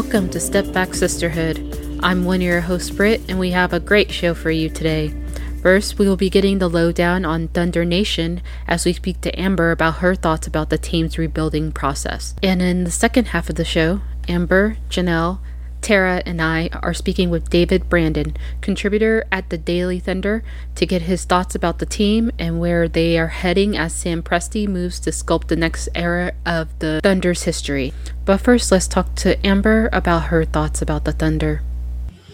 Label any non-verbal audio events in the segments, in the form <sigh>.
Welcome to Step Back Sisterhood. I'm one of your hosts, Britt, and we have a great show for you today. First, we will be getting the lowdown on Thunder Nation as we speak to Amber about her thoughts about the team's rebuilding process. And in the second half of the show, Amber, Janelle, Tara, and I are speaking with David Brandon, contributor at the Daily Thunder, to get his thoughts about the team and where they are heading as Sam Presti moves to sculpt the next era of the Thunder's history. But first, let's talk to Amber about her thoughts about the Thunder.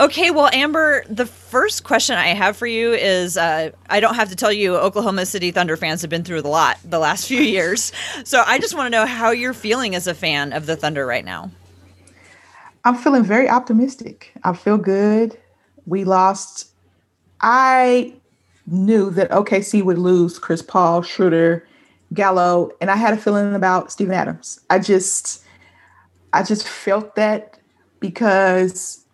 Okay, well, Amber, the first question I have for you is uh, I don't have to tell you, Oklahoma City Thunder fans have been through a lot the last few years. <laughs> So I just want to know how you're feeling as a fan of the Thunder right now. I'm feeling very optimistic. I feel good. We lost. I knew that OKC would lose Chris Paul, Schroeder, Gallo, and I had a feeling about Steven Adams. I just, I just felt that because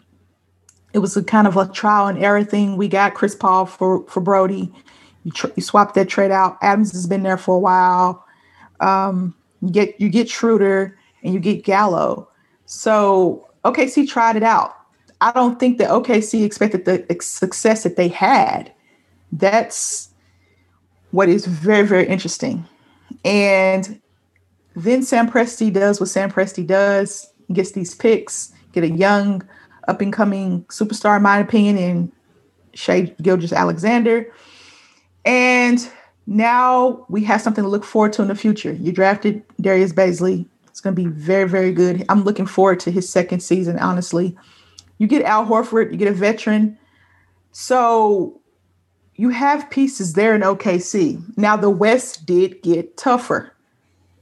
it was a kind of a trial and error thing. We got Chris Paul for for Brodie. You, tr- you swap that trade out. Adams has been there for a while. Um, you get you get Schroeder and you get Gallo. So OKC tried it out. I don't think that OKC expected the success that they had. That's what is very very interesting. And then Sam Presti does what Sam Presti does. Gets these picks, get a young up and coming superstar, in my opinion, in Shai Gilgeous-Alexander. And now we have something to look forward to in the future. You drafted Darius Bazley. It's going to be very, very good. I'm looking forward to his second season, honestly. You get Al Horford, you get a veteran. So you have pieces there in OKC. Now, the West did get tougher.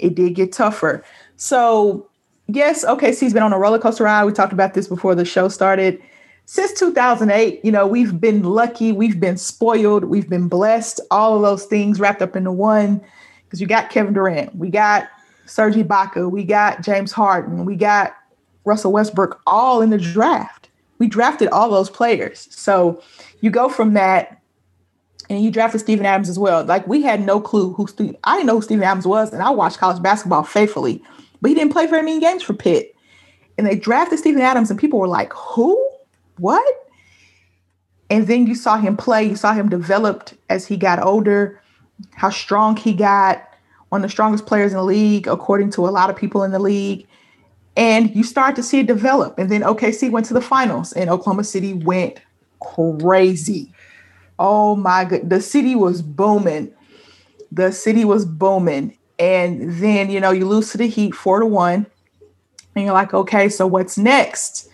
It did get tougher. So yes, OKC's been on a roller coaster ride. We talked about this before the show started. Since 2008, you know, we've been lucky, we've been spoiled, we've been blessed, all of those things wrapped up into one. Because you got Kevin Durant, we got Serge Ibaka, we got James Harden, we got Russell Westbrook, all in the draft. We drafted all those players. So you go from that and you drafted Steven Adams as well. Like we had no clue who Steve, I didn't know who Steven Adams was, and I watched college basketball faithfully but he didn't play very many games for Pitt. And they drafted Steven Adams, and people were like, who? What? And then you saw him play, you saw him developed as he got older, how strong he got, of the strongest players in the league, according to a lot of people in the league. And you start to see it develop. And then OKC went to the finals, and Oklahoma City went crazy. Oh my god, the city was booming. The city was booming. And then, you know, you lose to the Heat four to one. And you're like, okay, so what's next?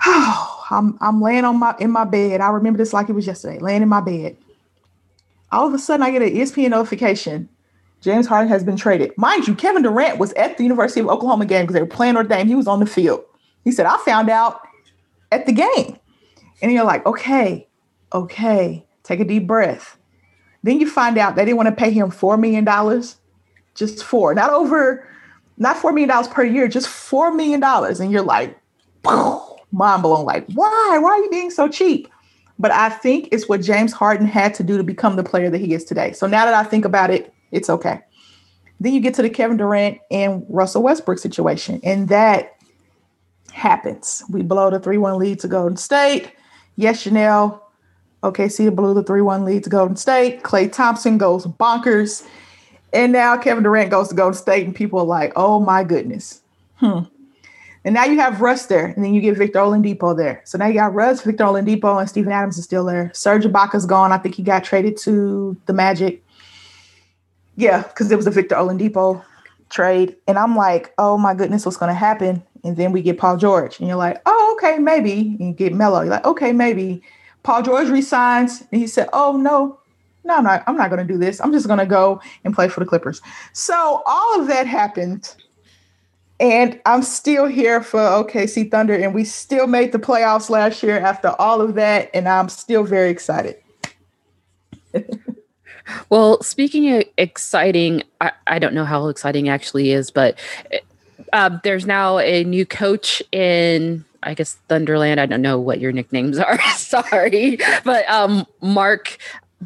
<sighs> I'm I'm laying on my in my bed. I remember this like it was yesterday, laying in my bed. All of a sudden I get an ESPN notification. James Harden has been traded. Mind you, Kevin Durant was at the University of Oklahoma game because they were playing Notre Dame. He was on the field. He said, I found out at the game. And you're like, okay, okay, take a deep breath. Then you find out they didn't want to pay him $4 million just four, not over, not four million dollars per year, just four million dollars, and you're like, <laughs> mind blown. Like, why? Why are you being so cheap? But I think it's what James Harden had to do to become the player that he is today. So now that I think about it, it's okay. Then you get to the Kevin Durant and Russell Westbrook situation, and that happens. We blow the 3 1 lead to Golden State. Yes, Janelle. OKC blew the 3 1 lead to Golden State. Klay Thompson goes bonkers. And now Kevin Durant goes to Golden State, and people are like, oh my goodness. Hmm. And now you have Russ there, and then you get Victor Oladipo there. So now you got Russ, Victor Oladipo, and Steven Adams is still there. Serge Ibaka's gone. I think he got traded to the Magic. Yeah, because it was a Victor Oladipo trade. And I'm like, oh my goodness, what's going to happen? And then we get Paul George. And you're like, oh, okay, maybe. And get Melo. You're like, okay, maybe. Paul George resigns. And he said, oh, no, no, I'm not, I'm not going to do this. I'm just going to go and play for the Clippers. So all of that happened. And I'm still here for OKC Thunder, and we still made the playoffs last year after all of that, and I'm still very excited. <laughs> well, speaking of exciting, I, I, don't know how exciting actually is, but uh, there's now a new coach in I guess Thunderland. I don't know what your nicknames are. <laughs> Sorry, but um, Mark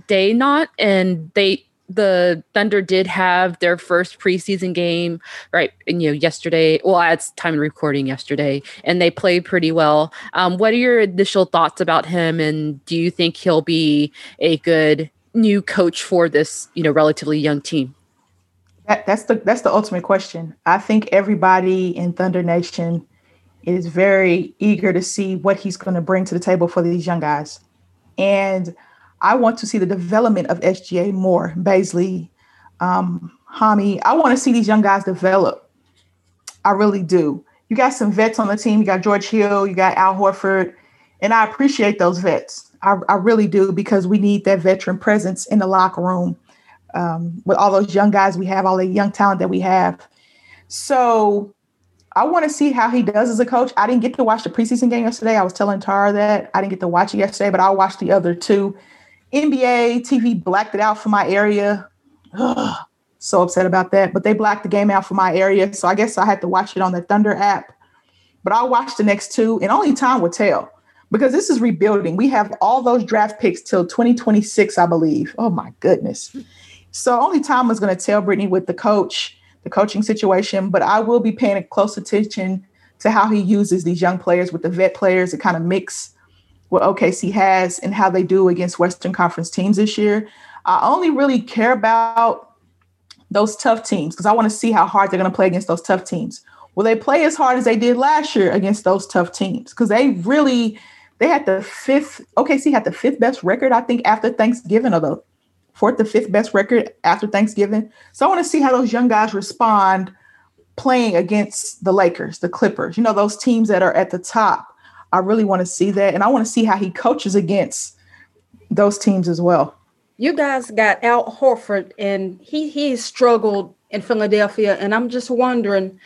Daigneault, and they the Thunder did have their first preseason game, right? And, you know, yesterday, well, it's time of recording yesterday, and they played pretty well. Um, what are your initial thoughts about him? And do you think he'll be a good new coach for this, you know, relatively young team? That, that's the that's the ultimate question. I think everybody in Thunder Nation is very eager to see what he's going to bring to the table for these young guys. And I want to see the development of SGA more, Bazley, um, Hami. I want to see these young guys develop. I really do. You got some vets on the team. You got George Hill, you got Al Horford, and I appreciate those vets. I, I really do because we need that veteran presence in the locker room um, with all those young guys we have, all the young talent that we have. So I want to see how he does as a coach. I didn't get to watch the preseason game yesterday. I was telling Tara that I didn't get to watch it yesterday, but I'll watch the other two NBA TV blacked it out for my area. Ugh, <sighs> so upset about that. But they blacked the game out for my area. So I guess I had to watch it on the Thunder app. But I'll watch the next two, and only time will tell because this is rebuilding. We have all those draft picks till 2026, I believe. Oh my goodness. So only time is going to tell Brittany with the coach, the coaching situation. But I will be paying close attention to how he uses these young players with the vet players to kind of mix what OKC has and how they do against Western Conference teams this year. I only really care about those tough teams because I want to see how hard they're going to play against those tough teams. Will they play as hard as they did last year against those tough teams? Because they really they had the fifth OKC had the fifth best record I think after Thanksgiving or the fourth to fifth best record after Thanksgiving. So I want to see how those young guys respond playing against the Lakers, the Clippers, you know, those teams that are at the top I really want to see that. And I want to see how he coaches against those teams as well. You guys got Al Horford, and he he struggled in Philadelphia. And I'm just wondering,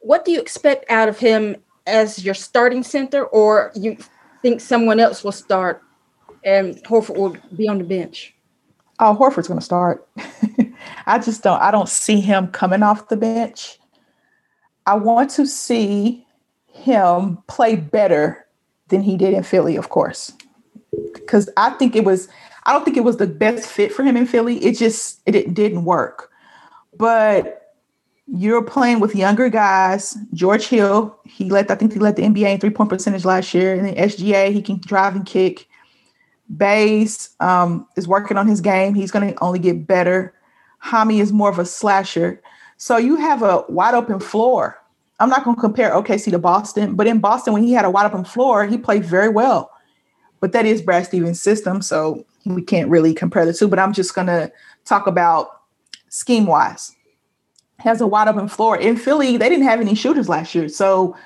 what do you expect out of him as your starting center, or you think someone else will start and Horford will be on the bench? Oh, Horford's going to start. <laughs> I just don't. I don't see him coming off the bench. I want to see him play better than he did in Philly, of course. Because I think it was, I don't think it was the best fit for him in Philly. It just, it, it didn't work. But you're playing with younger guys. George Hill, he led, I think he led the NBA in three point percentage last year. And then SGA, he can drive and kick. Bays um, is working on his game. He's going to only get better. Hami is more of a slasher. So you have a wide open floor I'm not going to compare OKC to Boston, but in Boston, when he had a wide open floor, he played very well. But that is Brad Stevens' system, so we can't really compare the two. But I'm just going to talk about scheme wise. Has a wide open floor in Philly. They didn't have any shooters last year, so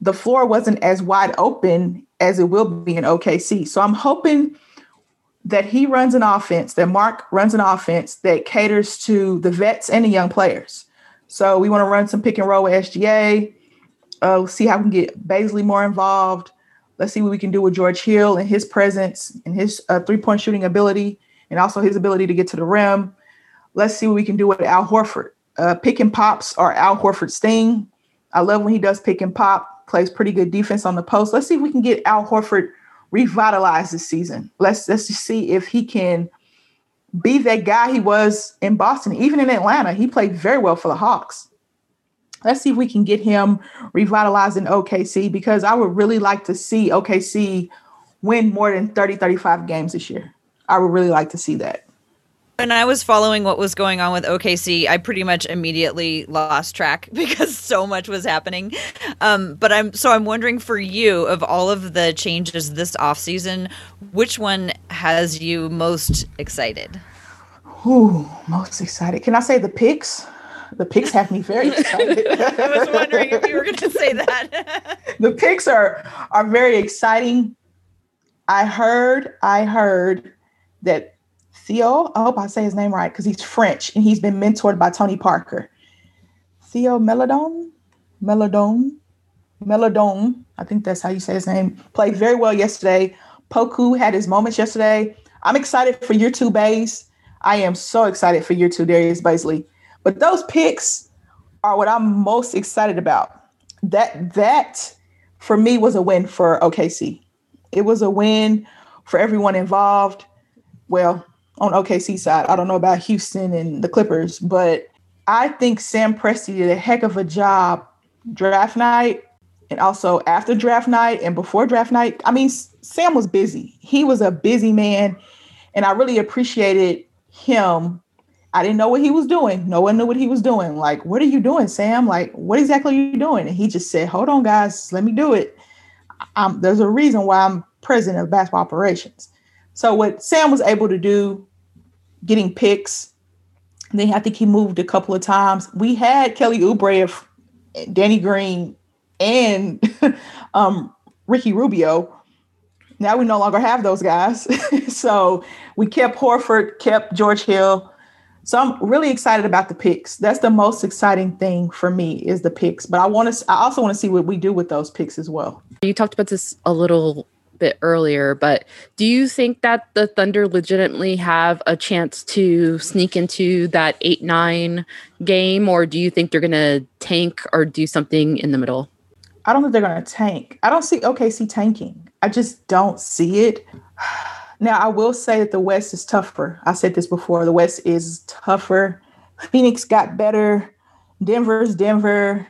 the floor wasn't as wide open as it will be in OKC. So I'm hoping that he runs an offense, that Mark runs an offense that caters to the vets and the young players. So we want to run some pick and roll with SGA. Uh, see how we can get Bazley more involved. Let's see what we can do with George Hill and his presence and his uh, three point shooting ability and also his ability to get to the rim. Let's see what we can do with Al Horford. Uh, pick and pops are Al Horford's thing. I love when he does pick and pop, plays pretty good defense on the post. Let's see if we can get Al Horford revitalized this season. Let's let's just see if he can be that guy he was in Boston. Even in Atlanta, he played very well for the Hawks. Let's see if we can get him revitalized in OKC because I would really like to see OKC win more than 30, 35 games this year. I would really like to see that. When I was following what was going on with OKC, I pretty much immediately lost track <laughs> because so much was happening. Um, but I'm so I'm wondering for you of all of the changes this offseason, which one has you most excited? Ooh, most excited. Can I say the picks? The picks have me very <laughs> excited. I was wondering if you were going to say <laughs> that. the picks are are very exciting. I heard I heard that Theo, I hope I say his name right because he's French and he's been mentored by Tony Parker. Theo Maledon, Maledon, Maledon, I think that's how you say his name, played very well yesterday. Poku had his moments yesterday. I'm excited for year two Bays. I am so excited for year two Darius Bazley. But those picks are what I'm most excited about. That that for me was a win for OKC. It was a win for everyone involved. Well, on OKC side. I don't know about Houston and the Clippers, but I think Sam Presti did a heck of a job draft night and also after draft night and before draft night. I mean, Sam was busy. He was a busy man, and I really appreciated him. I didn't know what he was doing. No one knew what he was doing. Like, what are you doing, Sam? Like, what exactly are you doing? And he just said, "Hold on, guys, let me do it." I'm, there's a reason why I'm president of basketball operations. So what Sam was able to do, getting picks. Then I think he moved a couple of times. We had Kelly Oubre, Danny Green, and <laughs> um, Ricky Rubio. Now we no longer have those guys. <laughs> so we kept Horford, kept George Hill. So I'm really excited about the picks. That's the most exciting thing for me is the picks. But I want to I also want to see what we do with those picks as well. You talked about this a little bit earlier, but do you think that the Thunder legitimately have a chance to sneak into that 8 9 game, or do you think they're going to tank or do something in the middle? I don't think they're going to tank. I don't see OKC tanking. I just don't see it. <sighs> Now, I will say that the West is tougher. I said this before. The West is tougher. Phoenix got better. Denver's Denver.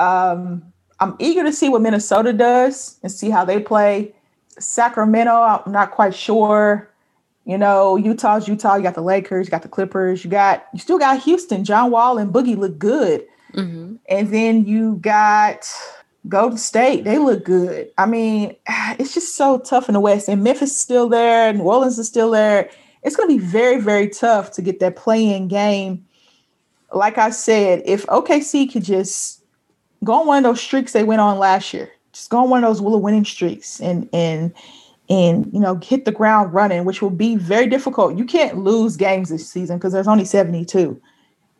Um, I'm eager to see what Minnesota does and see how they play. Sacramento, I'm not quite sure. You know, Utah's Utah. You got the Lakers, you got the Clippers, you got you still got Houston. John Wall and Boogie look good, mm-hmm. and then you got Golden State. They look good. I mean, <sighs> it's just so tough in the West. And Memphis is still there, New Orleans is still there. It's going to be very, very tough to get that play-in game. Like I said, if OKC could just go on one of those streaks they went on last year, just go on one of those little winning streaks and and and you know hit the ground running, which will be very difficult. You can't lose games this season because there's only 72.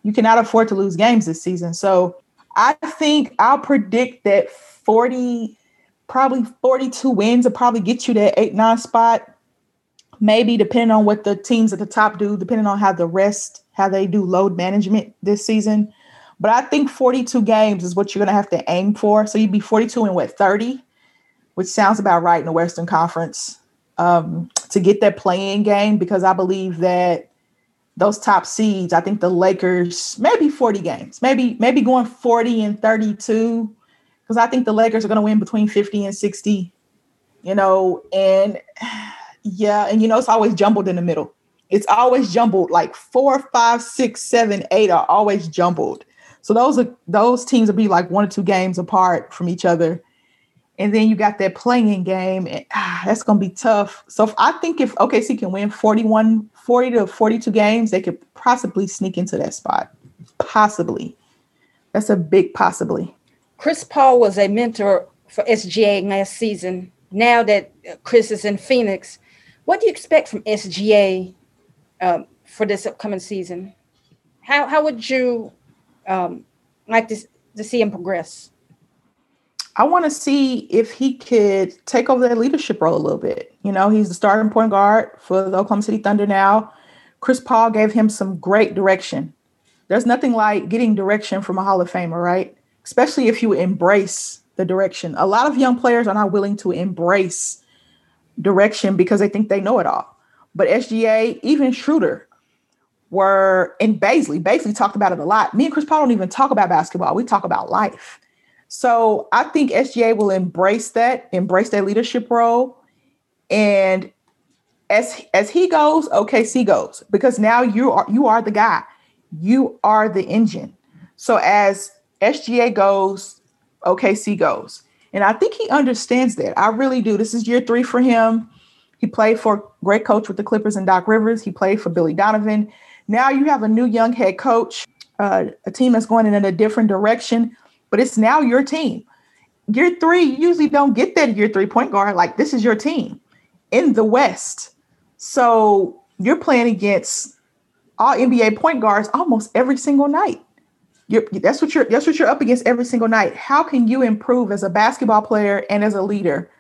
You cannot afford to lose games this season. So I think I'll predict that 40, probably 42 wins will probably get you that eight nine spot. Maybe depending on what the teams at the top do, depending on how the rest how they do load management this season. But I think 42 games is what you're going to have to aim for. So you'd be 42 and what 30, which sounds about right in the Western Conference um, to get that play-in game because I believe that those top seeds, I think the Lakers maybe 40 games, maybe maybe going 40 and 32 because I think the Lakers are going to win between 50 and 60, you know, and <sighs> yeah, and you know it's always jumbled in the middle. It's always jumbled like four, five, six, seven, eight are always jumbled. So those are those teams will be like one or two games apart from each other. And then you got that play-in game, and ah, that's gonna be tough. So I think if OKC can win 41, 40 to 42 games, they could possibly sneak into that spot. Possibly. That's a big possibly. Chris Paul was a mentor for SGA last season. Now that Chris is in Phoenix, what do you expect from SGA um, for this upcoming season? How how would you um, like to, to see him progress? I want to see if he could take over that leadership role a little bit. You know, he's the starting point guard for the Oklahoma City Thunder now. Chris Paul gave him some great direction. There's nothing like getting direction from a Hall of Famer, right? Especially if you embrace the direction. A lot of young players are not willing to embrace direction because they think they know it all. But SGA, even Schroeder, were in Bazley. Bazley talked about it a lot. Me and Chris Paul don't even talk about basketball. We talk about life. So I think SGA will embrace that, embrace that leadership role. And as as he goes, OKC goes because now you are you are the guy. You are the engine. So as SGA goes, OKC goes. And I think he understands that. I really do. This is year three for him. He played for great coach with the Clippers and Doc Rivers. He played for Billy Donovan. Now you have a new young head coach, uh, a team that's going in a different direction, but it's now your team. Year three, you usually don't get that year three point guard. Like this is your team in the West. So you're playing against all NBA point guards almost every single night. You're, that's what you're that's what you're up against every single night. How can you improve as a basketball player and as a leader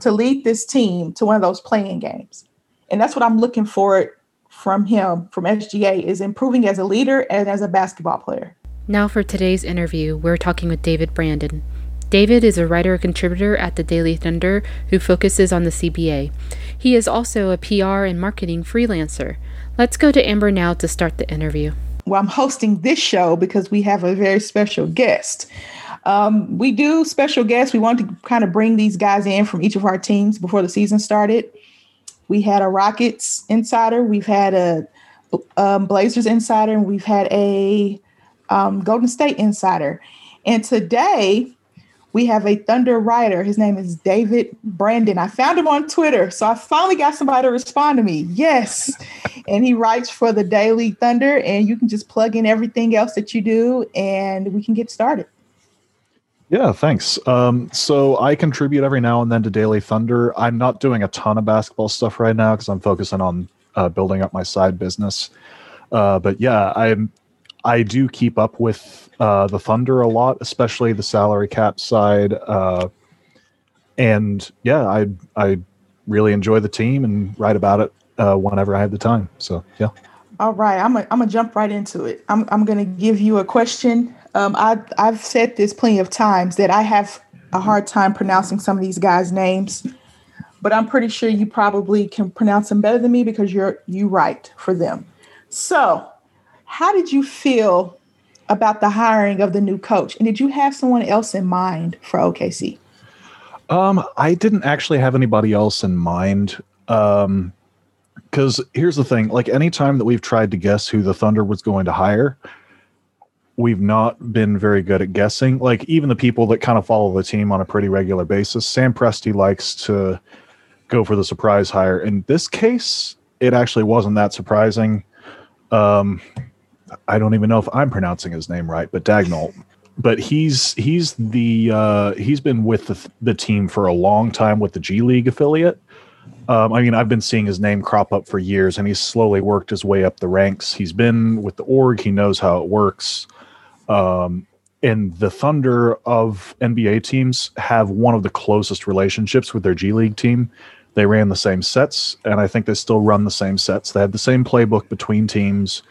to lead this team to one of those play-in games? And that's what I'm looking for from him, from SGA, is improving as a leader and as a basketball player. Now, for today's interview, we're talking with David Brandon. David is a writer and contributor at the Daily Thunder who focuses on the CBA. He is also a PR and marketing freelancer. Let's go to Amber now to start the interview. Well, I'm hosting this show because we have a very special guest. Um, we do special guests. We want to kind of bring these guys in from each of our teams before the season started. We had a Rockets insider, we've had a um, Blazers insider, and we've had a um, Golden State insider. And today we have a Thunder writer. His name is David Brandon. I found him on Twitter. So I finally got somebody to respond to me. Yes. and he writes for the Daily Thunder. And you can just plug in everything else that you do and we can get started. Yeah, thanks. Um, so I contribute every now and then to Daily Thunder. I'm not doing a ton of basketball stuff right now because I'm focusing on uh, building up my side business. Uh, but yeah, I'm I do keep up with uh, the Thunder a lot, especially the salary cap side. Uh, and yeah, I I really enjoy the team and write about it uh, whenever I have the time. So yeah. All right, I'm gonna I'm gonna jump right into it. I'm I'm gonna give you a question. Um, I I've said this plenty of times that I have a hard time pronouncing some of these guys' names, but I'm pretty sure you probably can pronounce them better than me because you're you write for them. So how did you feel about the hiring of the new coach? And did you have someone else in mind for OKC? Um, I didn't actually have anybody else in mind. Um, because here's the thing like anytime that we've tried to guess who the Thunder was going to hire, we've not been very good at guessing. Like even the people that kind of follow the team on a pretty regular basis, Sam Presti likes to go for the surprise hire. In this case, it actually wasn't that surprising. Um, I don't even know if I'm pronouncing his name right, but Dagnall. But he's he's the uh, he's been with the, the team for a long time with the G League affiliate. Um, I mean, I've been seeing his name crop up for years, and he's slowly worked his way up the ranks. He's been with the org; he knows how it works. Um, and the Thunder of NBA teams have one of the closest relationships with their G League team. They ran the same sets, and I think they still run the same sets. They have the same playbook between teams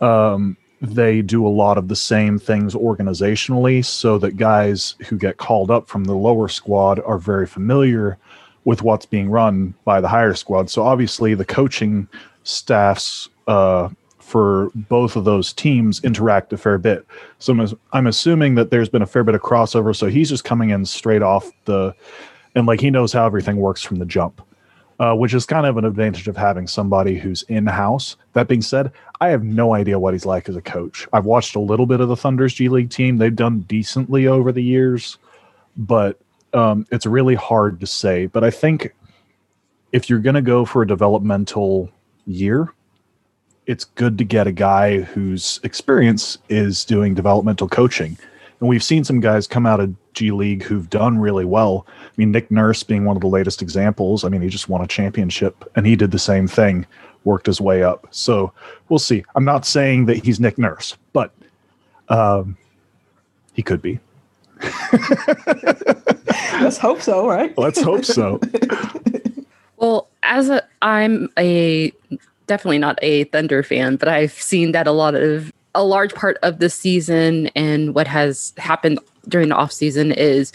um, they do a lot of the same things organizationally so that guys who get called up from the lower squad are very familiar with what's being run by the higher squad. So obviously the coaching staffs uh, for both of those teams interact a fair bit. So I'm, I'm assuming that there's been a fair bit of crossover. So he's just coming in straight off the, and like he knows how everything works from the jump uh, which is kind of an advantage of having somebody who's in house. That being said, I have no idea what he's like as a coach. I've watched a little bit of the Thunder's G League team. They've done decently over the years, but um, it's really hard to say. But I think if you're going to go for a developmental year, it's good to get a guy whose experience is doing developmental coaching. And we've seen some guys come out of G League who've done really well. I mean, Nick Nurse being one of the latest examples. I mean, he just won a championship and he did the same thing, worked his way up. So we'll see. I'm not saying that he's Nick Nurse, but um, he could be. <laughs> Let's hope so, right? Let's hope so. <laughs> well, as a, I'm a definitely not a Thunder fan, but I've seen that a lot of a large part of the season and what has happened during the off season is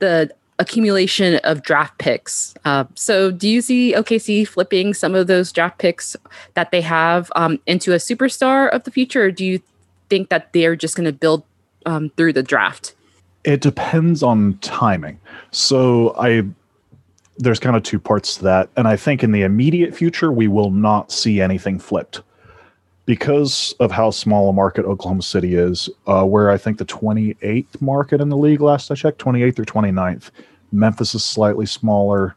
the accumulation of draft picks. Uh, so, do you see OKC flipping some of those draft picks that they have um, into a superstar of the future, or do you think that they're just going to build um, through the draft? It depends on timing. So, I there's kind of two parts to that, and I think in the immediate future we will not see anything flipped because of how small a market Oklahoma City is, uh, where I think the 28th market in the league last I checked, 28th or 29th. Memphis is slightly smaller,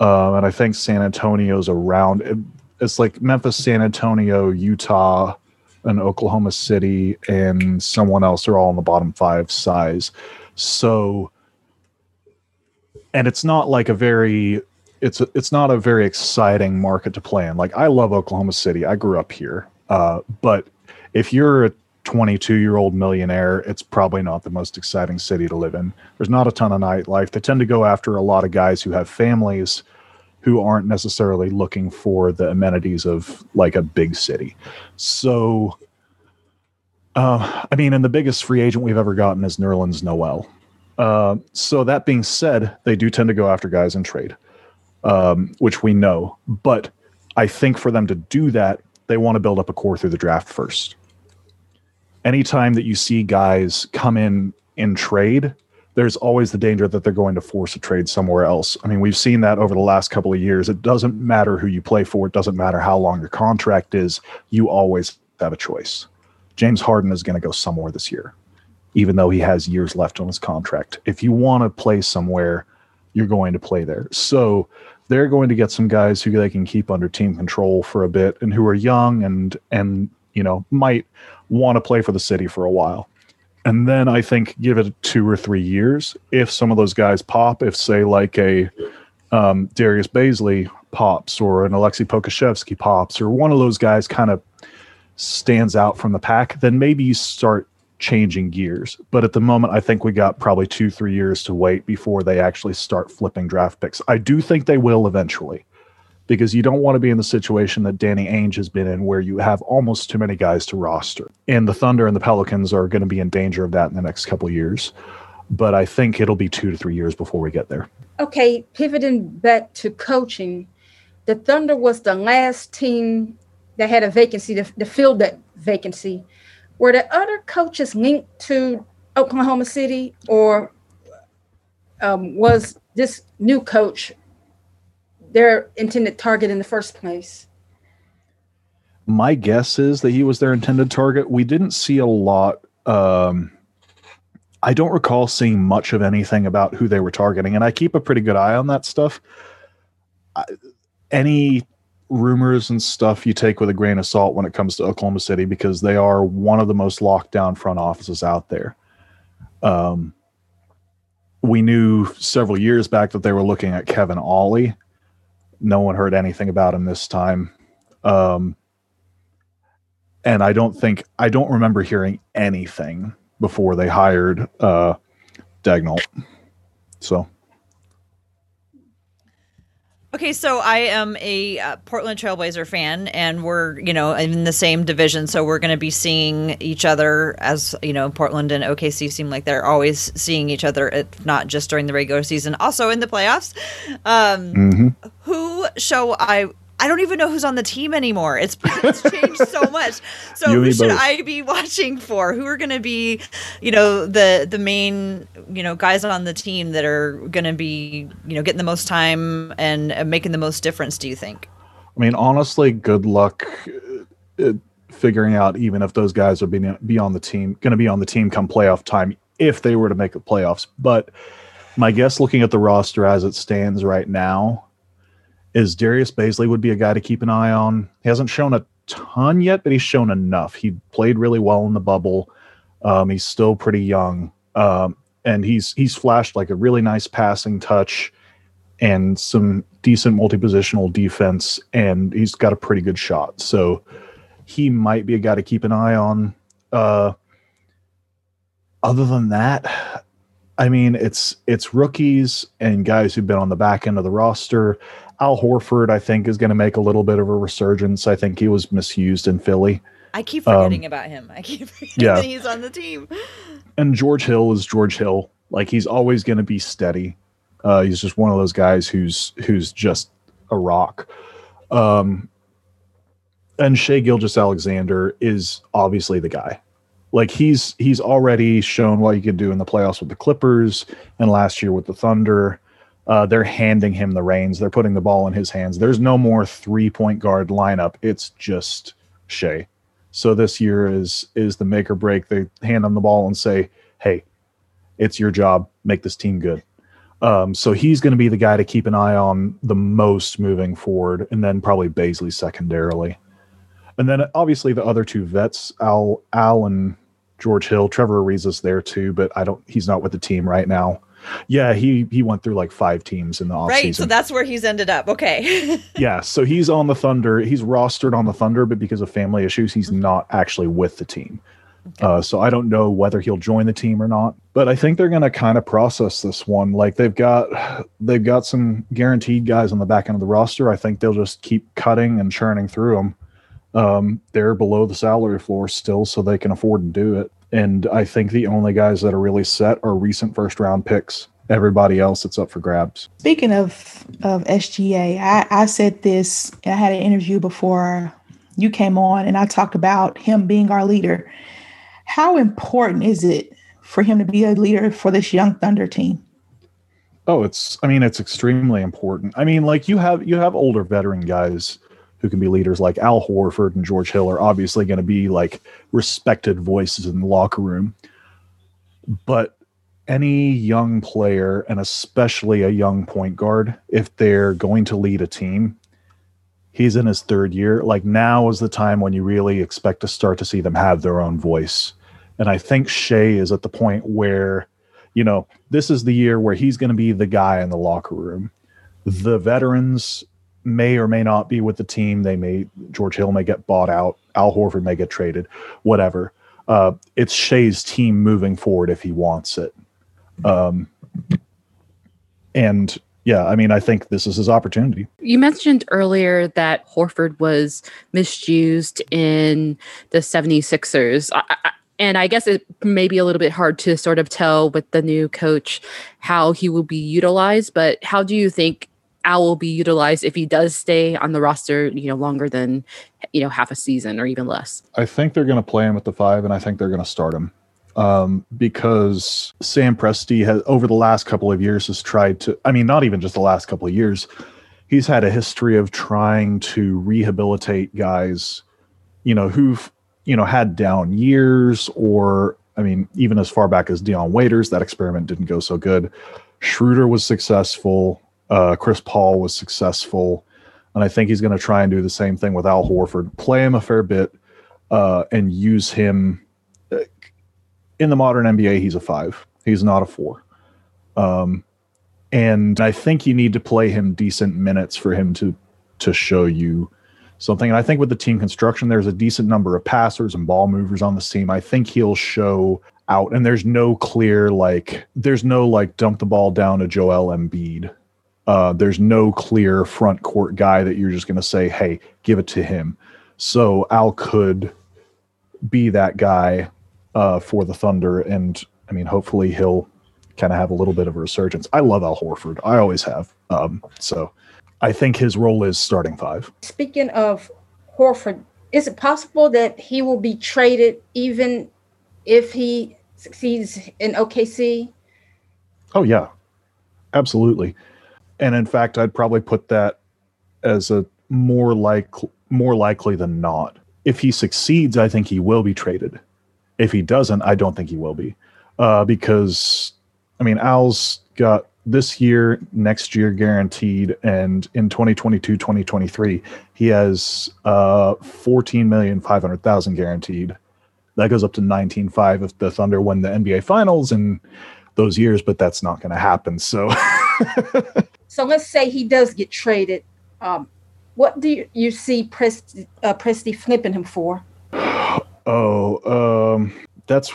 uh, and I think San Antonio's around. It, it's like Memphis, San Antonio, Utah, and Oklahoma City, and someone else are all in the bottom five size. So, and it's not like a very it's a, it's not a very exciting market to play in. Like I love Oklahoma City. I grew up here. Uh, but if you're a 22 year old millionaire, it's probably not the most exciting city to live in. There's not a ton of nightlife. They tend to go after a lot of guys who have families who aren't necessarily looking for the amenities of like a big city. So, uh, I mean, and the biggest free agent we've ever gotten is Nerlens Noel. Uh, so that being said, they do tend to go after guys in trade, um, which we know. But I think for them to do that, they want to build up a core through the draft first. Anytime that you see guys come in in trade, there's always the danger that they're going to force a trade somewhere else. I mean, we've seen that over the last couple of years. It doesn't matter who you play for, it doesn't matter how long your contract is, you always have a choice. James Harden is going to go somewhere this year, even though he has years left on his contract. If you want to play somewhere, you're going to play there. So they're going to get some guys who they can keep under team control for a bit and who are young and and you know might want to play for the city for a while. And then I think give it two or three years. If some of those guys pop, if say like a um, Darius Bazley pops or an Aleksej Pokusevski pops or one of those guys kind of stands out from the pack, then maybe you start changing gears. But at the moment, I think we got probably two, three years to wait before they actually start flipping draft picks. I do think they will eventually because you don't want to be in the situation that Danny Ainge has been in where you have almost too many guys to roster. And the Thunder and the Pelicans are going to be in danger of that in the next couple years. But I think it'll be two to three years before we get there. Okay, pivoting back to coaching, the Thunder was the last team that had a vacancy to, to fill that vacancy. Were the other coaches linked to Oklahoma City, or um, was this new coach their intended target in the first place? My guess is that he was their intended target. We didn't see a lot. Um, I don't recall seeing much of anything about who they were targeting, and I keep a pretty good eye on that stuff. I, any rumors and stuff you take with a grain of salt when it comes to Oklahoma City because they are one of the most locked down front offices out there. Um, we knew several years back that they were looking at Kevin Ollie no one heard anything about him this time. Um, and I don't think I don't remember hearing anything before they hired uh, Daigneault. So. Okay, so I am a uh, Portland Trailblazer fan, and we're you know in the same division, so we're going to be seeing each other as you know Portland and OKC seem like they're always seeing each other, if not just during the regular season, also in the playoffs. Um, mm-hmm. Who show I I don't even know who's on the team anymore. It's, <laughs> it's changed so <laughs> much. So you who should both. I be watching for? Who are going to be, you know, the the main, you know, guys on the team that are going to be, you know, getting the most time and uh, making the most difference? Do you think? I mean, honestly, good luck uh, figuring out even if those guys are being be on the team, going to be on the team come playoff time if they were to make the playoffs. But my guess, looking at the roster as it stands right now is Darius Bazley would be a guy to keep an eye on. He hasn't shown a ton yet, but he's shown enough. He played really well in the bubble. Um, he's still pretty young, um, and he's he's flashed like a really nice passing touch and some decent multi-positional defense, and he's got a pretty good shot. So he might be a guy to keep an eye on. Uh, other than that, I mean, it's it's rookies and guys who've been on the back end of the roster. Al Horford, I think, is going to make a little bit of a resurgence. I think he was misused in Philly. I keep forgetting um, about him. I keep <laughs> forgetting yeah. that he's on the team. And George Hill is George Hill. Like he's always going to be steady. Uh, he's just one of those guys who's who's just a rock. Um, and Shai Gilgeous-Alexander is obviously the guy. Like he's he's already shown what he could do in the playoffs with the Clippers and last year with the Thunder. Uh, they're handing him the reins. They're putting the ball in his hands. There's no more three point guard lineup. It's just Shai. So this year is is the make or break. They hand him the ball and say, "Hey, it's your job. Make this team good." Um, so he's going to be the guy to keep an eye on the most moving forward, and then probably Bazley secondarily, and then obviously the other two vets, Al Al and George Hill. Trevor Ariza's there too, but I don't. He's not with the team right now. Yeah, he he went through like five teams in the offseason. Right, so that's where he's ended up. Okay. <laughs> yeah, so he's on the Thunder. He's rostered on the Thunder, but because of family issues, he's mm-hmm. not actually with the team. Okay. Uh, so I don't know whether he'll join the team or not. But I think they're going to kind of process this one. Like they've got they've got some guaranteed guys on the back end of the roster. I think they'll just keep cutting and churning through them. Um, they're below the salary floor still, so they can afford to do it And I think the only guys that are really set are recent first round picks. Everybody else, it's up for grabs. Speaking of of SGA, I, I said this. I had an interview before you came on, and I talked about him being our leader. How important is it for him to be a leader for this young Thunder team? Oh, it's I mean it's extremely important. I mean, like you have you have older veteran guys who can be leaders like Al Horford and George Hill are obviously going to be like respected voices in the locker room. But any young player and especially a young point guard, if they're going to lead a team, he's in his third year. Like now is the time when you really expect to start to see them have their own voice. And I think Shai is at the point where you know, this is the year where he's going to be the guy in the locker room. The veterans may or may not be with the team. They may, George Hill may get bought out. Al Horford may get traded, whatever. Uh, it's Shai's team moving forward if he wants it. Um, and yeah, I mean, I think this is his opportunity. You mentioned earlier that Horford was misused in the 76ers. I, I, and I guess it may be a little bit hard to sort of tell with the new coach how he will be utilized, but how do you think Will be utilized if he does stay on the roster, you know, longer than you know half a season or even less? I think they're going to play him at the five, and I think they're going to start him um, because Sam Presti has over the last couple of years has tried to. I mean, not even just the last couple of years. He's had a history of trying to rehabilitate guys, you know, who've you know, had down years, or I mean, even as far back as Dion Waiters, that experiment didn't go so good. Schroeder was successful. Uh, Chris Paul was successful. And I think he's going to try and do the same thing with Al Horford, play him a fair bit, uh, and use him. Uh, in the modern NBA, he's a five. He's not a four. Um, and I think you need to play him decent minutes for him to to show you something. And I think with the team construction, there's a decent number of passers and ball movers on the team. I think he'll show out. And there's no clear like there's no like dump the ball down to Joel Embiid. Uh, there's no clear front court guy that you're just going to say, "Hey, give it to him." So Al could be that guy uh, for the Thunder, and I mean, hopefully he'll kind of have a little bit of a resurgence. I love Al Horford. I always have. Um, so I think his role is starting five. Speaking of Horford, is it possible that he will be traded even if he succeeds in OKC? Oh yeah, absolutely. And in fact, I'd probably put that as a more like more likely than not. If he succeeds, I think he will be traded. If he doesn't, I don't think he will be, uh, because I mean, Al's got this year, next year guaranteed, and in 2022, 2023, he has uh 14 million 500,000 guaranteed. That goes up to 19.5 if the Thunder win the NBA Finals in those years, but that's not going to happen. So, <laughs> <laughs> so let's say he does get traded. Um, what do you, you see Presti, uh, Presti flipping him for? Oh, um, that's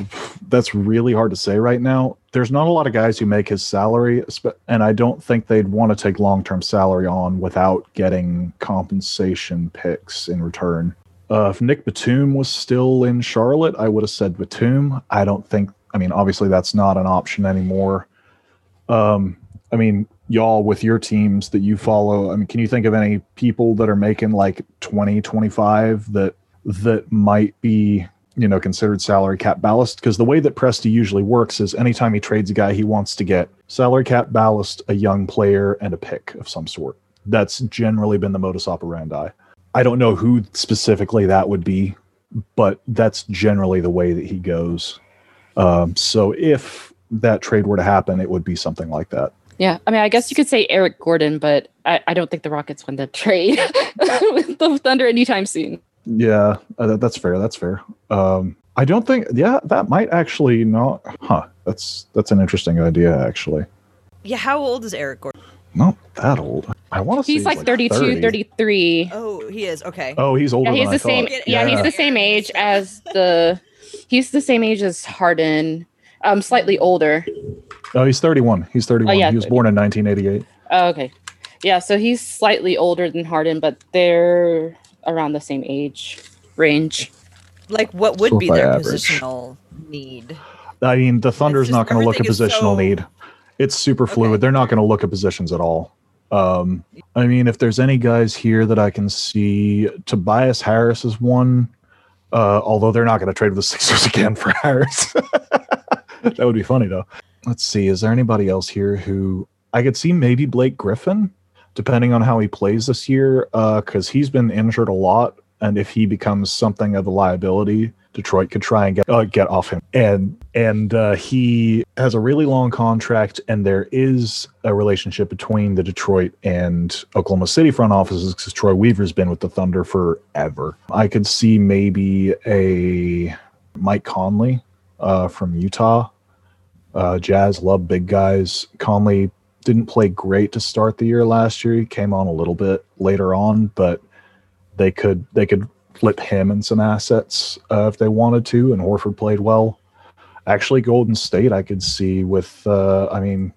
that's really hard to say right now. There's not a lot of guys who make his salary, and I don't think they'd want to take long term salary on without getting compensation picks in return. Uh, if Nic Batum was still in Charlotte, I would have said Batum. I don't think. I mean, obviously that's not an option anymore. Um, I mean, y'all with your teams that you follow. I mean, can you think of any people that are making like 20, 25 that that might be you know considered salary cap ballast? Because the way that Presti usually works is anytime he trades a guy he wants to get salary cap ballast a young player and a pick of some sort. That's generally been the modus operandi. I don't know who specifically that would be but that's generally the way that he goes. Um, so if that trade were to happen it would be something like that yeah, I mean, I guess you could say Eric Gordon, but I, I don't think the Rockets win the trade <laughs> with the Thunder anytime soon. Yeah, uh, that's fair. That's fair. Um, I don't think. Yeah, that might actually not. Huh. That's that's an interesting idea, actually. Yeah. How old is Eric Gordon? Not that old. I want to. He's like, like 32, 30. 33. Oh, he is. Okay. Oh, he's older. Yeah, he's the same. Yeah, yeah, he's the same age as the. He's the same age as Harden. Um, slightly older. Oh, he's 31. He's 31. Oh, yeah, he was 30. born in 1988. Oh, okay. Yeah, so he's slightly older than Harden, but they're around the same age range. Like, what would so be their average. positional need? I mean, the Thunder's just- not going to look at positional so- need. It's super fluid. Okay. They're not going to look at positions at all. Um, I mean, if there's any guys here that I can see, Tobias Harris is one. Uh, although they're not going to trade with the <laughs> Sixers again for Harris. <laughs> that would be funny though. Let's see. Is there anybody else here who I could see? Maybe Blake Griffin, depending on how he plays this year, because he's been injured a lot, and if he becomes something of a liability, Detroit could try and get uh, get off him. And and uh, he has a really long contract, and there is a relationship between the Detroit and Oklahoma City front offices because Troy Weaver's been with the Thunder forever. I could see maybe a Mike Conley uh, from Utah. Uh, Jazz love big guys. Conley didn't play great to start the year last year. He came on a little bit later on, but they could they could flip him and some assets uh, if they wanted to. And Horford played well. Actually, Golden State I could see with. Uh, I mean,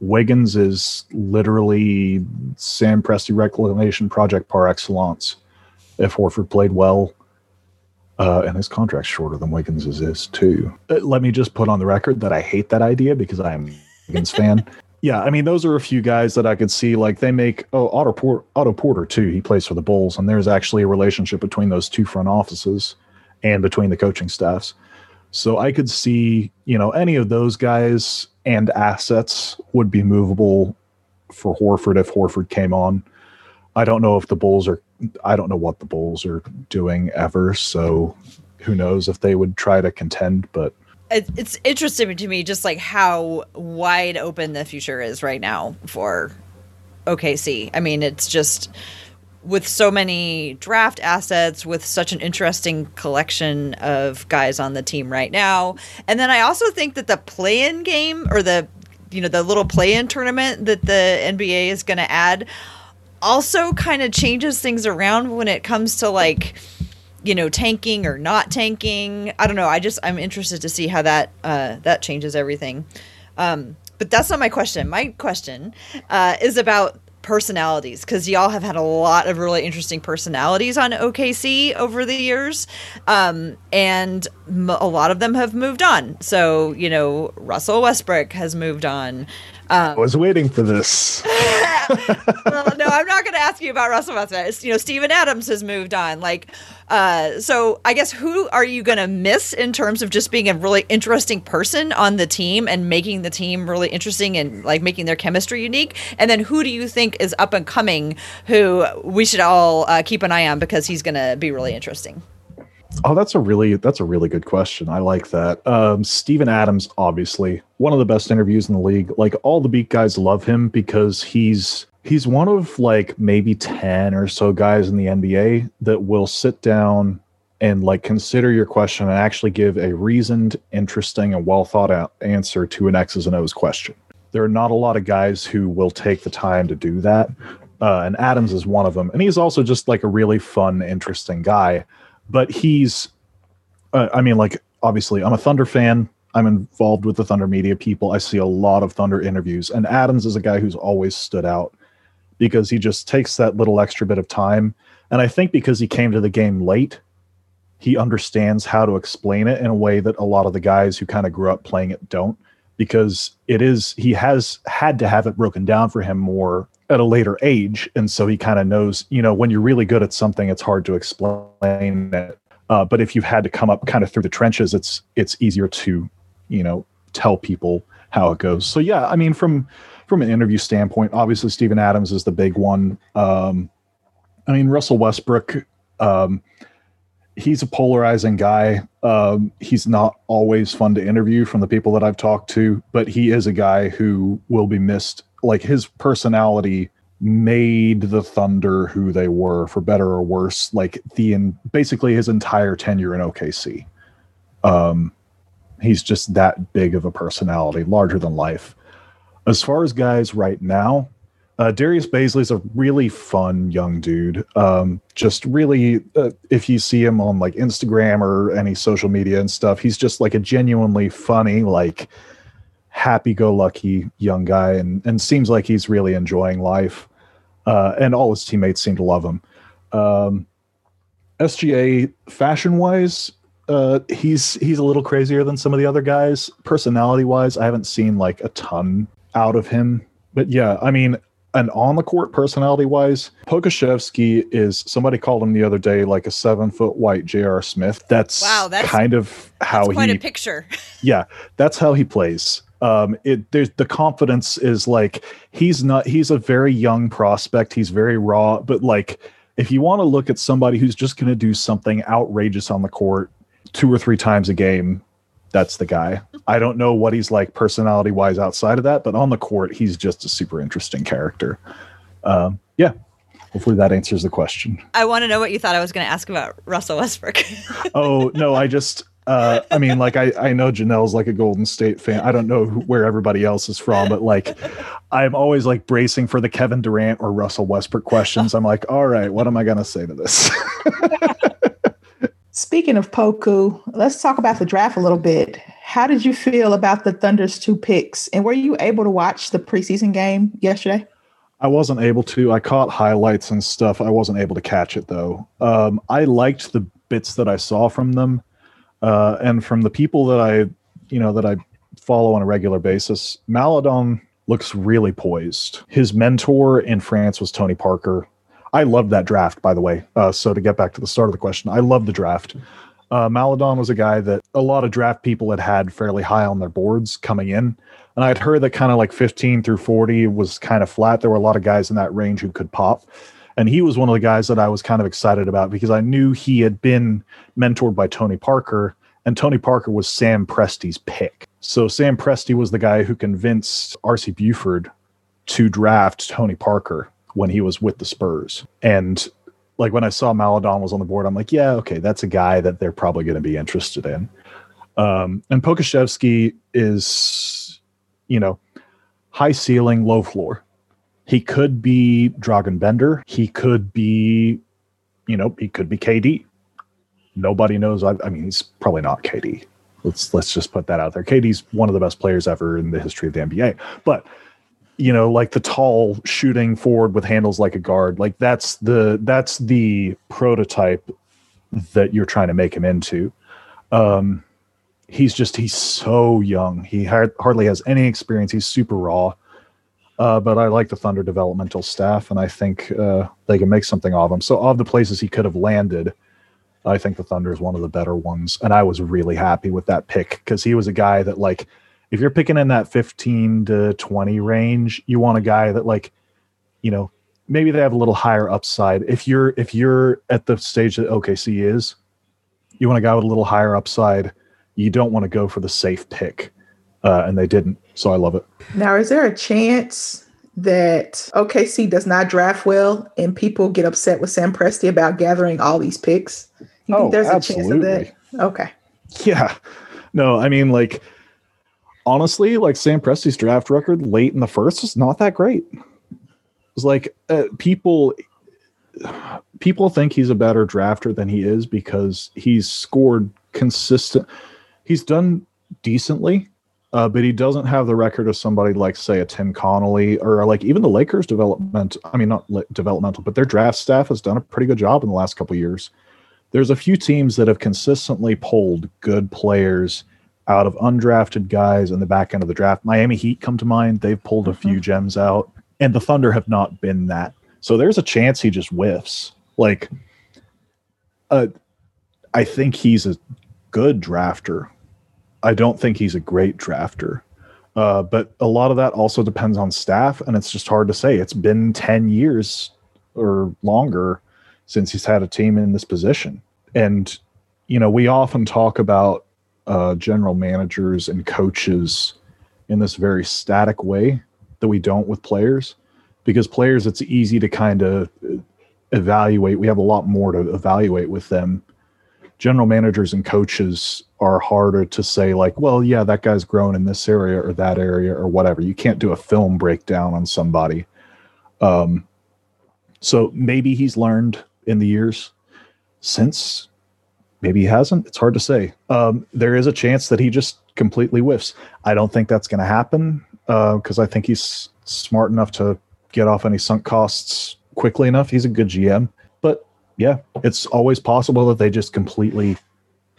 Wiggins is literally Sam Presti reclamation project par excellence. If Horford played well, uh, and his contract's shorter than Wiggins's is too. Uh, let me just put on the record that I hate that idea because I am a Wiggins fan. <laughs> Yeah, I mean those are a few guys that I could see. Like they make oh Otto, Por- Otto Porter too. He plays for the Bulls, and there's actually a relationship between those two front offices and between the coaching staffs. So I could see you know any of those guys and assets would be movable for Horford if Horford came on. I don't know if the Bulls are. I don't know what the Bulls are doing ever. So who knows if they would try to contend? But it's interesting to me just like how wide open the future is right now for OKC. I mean, it's just with so many draft assets, with such an interesting collection of guys on the team right now. And then I also think that the play-in game or the you know the little play-in tournament that the NBA is going to add also kind of changes things around when it comes to like you know tanking or not tanking. I don't know i just i'm interested to see how that uh that changes everything. Um but that's not my question. My question uh is about personalities because y'all have had a lot of really interesting personalities on okc over the years um and m- a lot of them have moved on. So you know russell westbrook has moved on I was waiting for this. <laughs> well, no, I'm not going to ask you about Russell Westbrook. You know, Steven Adams has moved on. Like, uh, so I guess who are you going to miss in terms of just being a really interesting person on the team and making the team really interesting and like making their chemistry unique? And then who do you think is up and coming who we should all uh, keep an eye on because he's going to be really interesting? Oh, that's a really that's a really good question. I like that. Um, Steven Adams, obviously one of the best interviews in the league. Like all the beat guys love him because he's he's one of like maybe ten or so guys in the NBA that will sit down and like consider your question and actually give a reasoned, interesting, and well thought out answer to an X's and O's question. There are not a lot of guys who will take the time to do that. Uh, and Adams is one of them. And he's also just like a really fun, interesting guy but he's uh, i mean like obviously i'm a thunder fan. I'm involved with the thunder media people. I see a lot of thunder interviews and adams is a guy who's always stood out because he just takes that little extra bit of time. And i think because he came to the game late he understands how to explain it in a way that a lot of the guys who kind of grew up playing it don't because it is he has had to have it broken down for him more at a later age and so he kind of knows you know when you're really good at something it's hard to explain it. Uh, but if you've had to come up kind of through the trenches it's it's easier to you know tell people how it goes. So yeah i mean from from an interview standpoint obviously Steven adams is the big one. Um i mean russell westbrook um he's a polarizing guy. Um he's not always fun to interview from the people that i've talked to but he is a guy who will be missed like his personality made the Thunder who they were for better or worse, like the in basically his entire tenure in OKC. Um, he's just that big of a personality, larger than life. As far as guys right now, uh, Darius Bazley's a really fun young dude. Um, just really, uh, if you see him on like Instagram or any social media and stuff, he's just like a genuinely funny, like happy-go-lucky young guy, and and seems like he's really enjoying life. Uh, and all his teammates seem to love him. Um, SGA, fashion-wise, Uh, he's he's a little crazier than some of the other guys. Personality wise, I haven't seen like a ton out of him. But yeah, I mean, and on the court personality wise, Pokusevski is somebody called him the other day like a seven foot white J.R. Smith. That's Wow, that's- kind of how quite he a picture. <laughs> yeah, that's how he plays. Um, it there's the confidence is like he's not he's a very young prospect. He's very raw, but like if you want to look at somebody who's just going to do something outrageous on the court two or three times a game, that's the guy. I don't know what he's like personality wise outside of that, but on the court, he's just a super interesting character. Um, yeah, hopefully that answers the question. I want to know what you thought I was going to ask about Russell Westbrook. oh no i <laughs> just uh i mean like i i know janelle's like a golden state fan i don't know who, where everybody else is from but like i'm always like bracing for the kevin durant or russell westbrook questions i'm like all right what am i gonna say to this <laughs> Speaking of Poku, let's talk about the draft a little bit. How did you feel about the Thunder's two picks? And were you able to watch the preseason game yesterday? I wasn't able to. I caught highlights and stuff. I wasn't able to catch it though. Um, I liked the bits that I saw from them, uh, and from the people that I, you know, that I follow on a regular basis. Maledon looks really poised. His mentor in France was Tony Parker. I loved that draft, by the way. Uh, so to get back to the start of the question, I love the draft. Uh, Maledon was a guy that a lot of draft people had had fairly high on their boards coming in. And I'd heard that kind of like 15 through 40 was kind of flat. There were a lot of guys in that range who could pop. And he was one of the guys that I was kind of excited about because I knew he had been mentored by Tony Parker, and Tony Parker was Sam Presti's pick. So Sam Presti was the guy who convinced R.C. Buford to draft Tony Parker when he was with the Spurs. And like when I saw Maledon was on the board, I'm like, yeah, okay, that's a guy that they're probably going to be interested in. Um, and Pokusevski is, you know, high ceiling, low floor. He could be Dragan Bender. He could be, you know, he could be KD. Nobody knows. I, I mean, he's probably not KD. Let's let's just put that out there. KD's one of the best players ever in the history of the NBA. But you know, like the tall shooting forward with handles like a guard, like that's the that's the prototype that you're trying to make him into. Um, he's just he's so young. He har- hardly has any experience. He's super raw. Uh, but I like the Thunder developmental staff, and I think uh, they can make something of him. So, of the places he could have landed, I think the Thunder is one of the better ones. And I was really happy with that pick because he was a guy that, like, if you're picking in that 15 to 20 range, you want a guy that, like, you know, maybe they have a little higher upside. If you're if you're at the stage that OKC is, you want a guy with a little higher upside. You don't want to go for the safe pick, uh, and they didn't. So I love it. Now, is there a chance that OKC does not draft well and people get upset with Sam Presti about gathering all these picks? You Oh, think there's a chance of absolutely. that? Okay. Yeah. No, I mean, like, honestly, like Sam Presti's draft record late in the first is not that great. It's like uh, people people think he's a better drafter than he is because he's scored consistent. He's done decently, uh, but he doesn't have the record of somebody like, say, a Tim Connelly or like even the Lakers development. I mean, not li- developmental, but their draft staff has done a pretty good job in the last couple of years. There's a few teams that have consistently pulled good players out of undrafted guys in the back end of the draft. Miami Heat come to mind. They've pulled a few gems out, and the Thunder have not been that. So there's a chance he just whiffs. Like, uh, I think he's a good drafter. I don't think he's a great drafter. Uh, but a lot of that also depends on staff, and it's just hard to say. It's been 10 years or longer since he's had a team in this position. And, you know, we often talk about uh, general managers and coaches in this very static way that we don't with players because players it's easy to kind of evaluate we have a lot more to evaluate with them general managers and coaches are harder to say like well yeah that guy's grown in this area or that area or whatever. You can't do a film breakdown on somebody. Um so maybe he's learned in the years. Since maybe he hasn't it's hard to say. Um there is a chance that he just completely whiffs. I don't think that's going to happen because i think he's smart enough to get off any sunk costs quickly enough. He's a good gm yeah it's always possible that they just completely